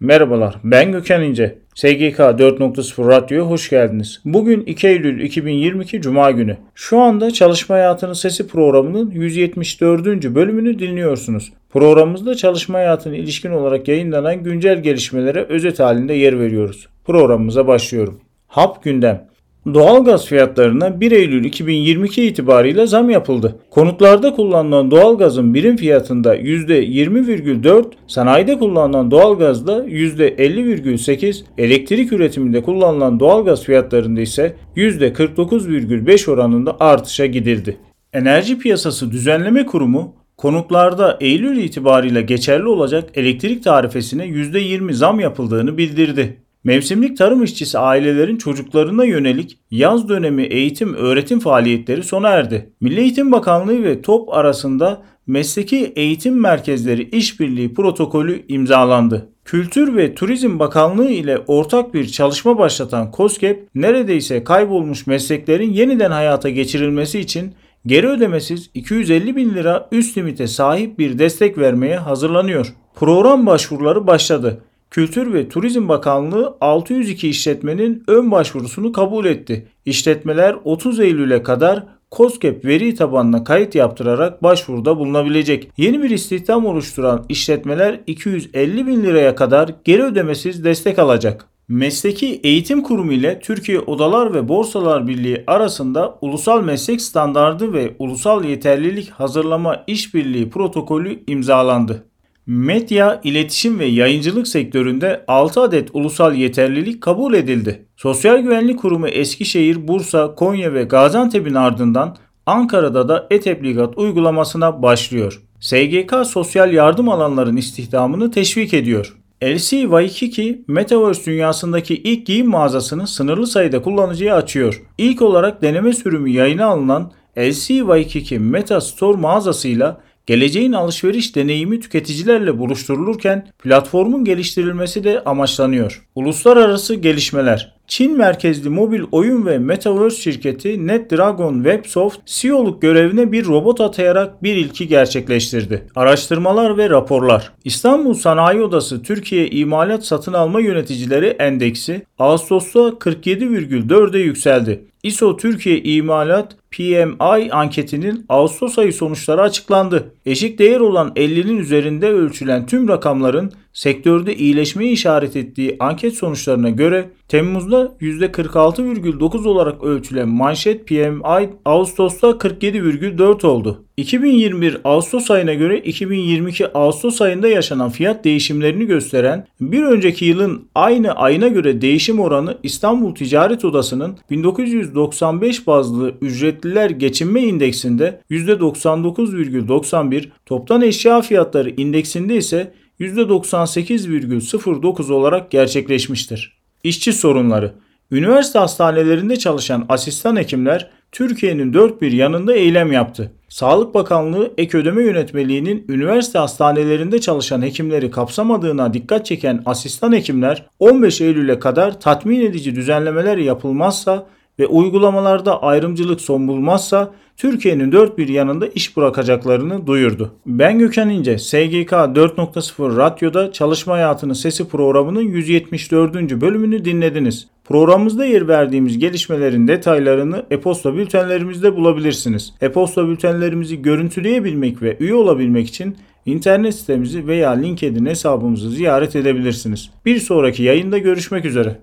Merhabalar, ben Gökhan İnce. SGK 4.0 Radyo'ya hoş geldiniz. Bugün 2 Eylül 2022 Cuma günü. Şu anda Çalışma Hayatının Sesi programının 174. bölümünü dinliyorsunuz. Programımızda çalışma hayatına ilişkin olarak yayınlanan güncel gelişmelere özet halinde yer veriyoruz. Programımıza başlıyorum. Hap gündem. Doğalgaz fiyatlarına 1 Eylül 2022 itibarıyla zam yapıldı. Konutlarda kullanılan doğalgazın birim fiyatında %20,4, sanayide kullanılan doğalgazda %50,8, elektrik üretiminde kullanılan doğalgaz fiyatlarında ise %49,5 oranında artışa gidildi. Enerji Piyasası Düzenleme Kurumu konutlarda Eylül itibarıyla geçerli olacak elektrik tarifesine %20 zam yapıldığını bildirdi. Mevsimlik tarım işçisi ailelerin çocuklarına yönelik yaz dönemi eğitim öğretim faaliyetleri sona erdi. Milli Eğitim Bakanlığı ve TOP arasında Mesleki Eğitim Merkezleri İşbirliği protokolü imzalandı. Kültür ve Turizm Bakanlığı ile ortak bir çalışma başlatan KOSGEB, neredeyse kaybolmuş mesleklerin yeniden hayata geçirilmesi için geri ödemesiz 250 bin lira üst limite sahip bir destek vermeye hazırlanıyor. Program başvuruları başladı. Kültür ve Turizm Bakanlığı 602 işletmenin ön başvurusunu kabul etti. İşletmeler 30 Eylül'e kadar COSGAP veri tabanına kayıt yaptırarak başvuruda bulunabilecek. Yeni bir istihdam oluşturan işletmeler 250 bin liraya kadar geri ödemesiz destek alacak. Mesleki Eğitim Kurumu ile Türkiye Odalar ve Borsalar Birliği arasında Ulusal Meslek Standardı ve Ulusal Yeterlilik Hazırlama İşbirliği Protokolü imzalandı. Medya, iletişim ve yayıncılık sektöründe 6 adet ulusal yeterlilik kabul edildi. Sosyal Güvenlik Kurumu Eskişehir, Bursa, Konya ve Gaziantep'in ardından Ankara'da da e-tebligat uygulamasına başlıyor. SGK sosyal yardım alanların istihdamını teşvik ediyor. LC Waikiki, Metaverse dünyasındaki ilk giyim mağazasını sınırlı sayıda kullanıcıya açıyor. İlk olarak deneme sürümü yayına alınan LC Waikiki Meta Store mağazasıyla geleceğin alışveriş deneyimi tüketicilerle buluşturulurken platformun geliştirilmesi de amaçlanıyor. Uluslararası gelişmeler Çin merkezli mobil oyun ve metaverse şirketi NetDragon Websoft CEO'luk görevine bir robot atayarak bir ilki gerçekleştirdi. Araştırmalar ve raporlar. İstanbul Sanayi Odası Türkiye İmalat Satın Alma Yöneticileri Endeksi Ağustos'ta 47,4'e yükseldi. ISO Türkiye İmalat PMI anketinin Ağustos ayı sonuçları açıklandı. Eşik değer olan 50'nin üzerinde ölçülen tüm rakamların sektörde iyileşmeyi işaret ettiği anket sonuçlarına göre Temmuz'da %46,9 olarak ölçülen manşet PMI Ağustos'ta 47,4 oldu. 2021 Ağustos ayına göre 2022 Ağustos ayında yaşanan fiyat değişimlerini gösteren bir önceki yılın aynı ayına göre değişim oranı İstanbul Ticaret Odası'nın 1995 bazlı ücretliler geçinme indeksinde %99,91, toptan eşya fiyatları indeksinde ise %98,09 olarak gerçekleşmiştir. İşçi sorunları Üniversite hastanelerinde çalışan asistan hekimler Türkiye'nin dört bir yanında eylem yaptı. Sağlık Bakanlığı ek ödeme yönetmeliğinin üniversite hastanelerinde çalışan hekimleri kapsamadığına dikkat çeken asistan hekimler 15 Eylül'e kadar tatmin edici düzenlemeler yapılmazsa ve uygulamalarda ayrımcılık son bulmazsa Türkiye'nin dört bir yanında iş bırakacaklarını duyurdu. Ben Gökhan İnce, SGK 4.0 Radyo'da Çalışma Hayatının Sesi programının 174. bölümünü dinlediniz. Programımızda yer verdiğimiz gelişmelerin detaylarını e-posta bültenlerimizde bulabilirsiniz. E-posta bültenlerimizi görüntüleyebilmek ve üye olabilmek için internet sitemizi veya LinkedIn hesabımızı ziyaret edebilirsiniz. Bir sonraki yayında görüşmek üzere.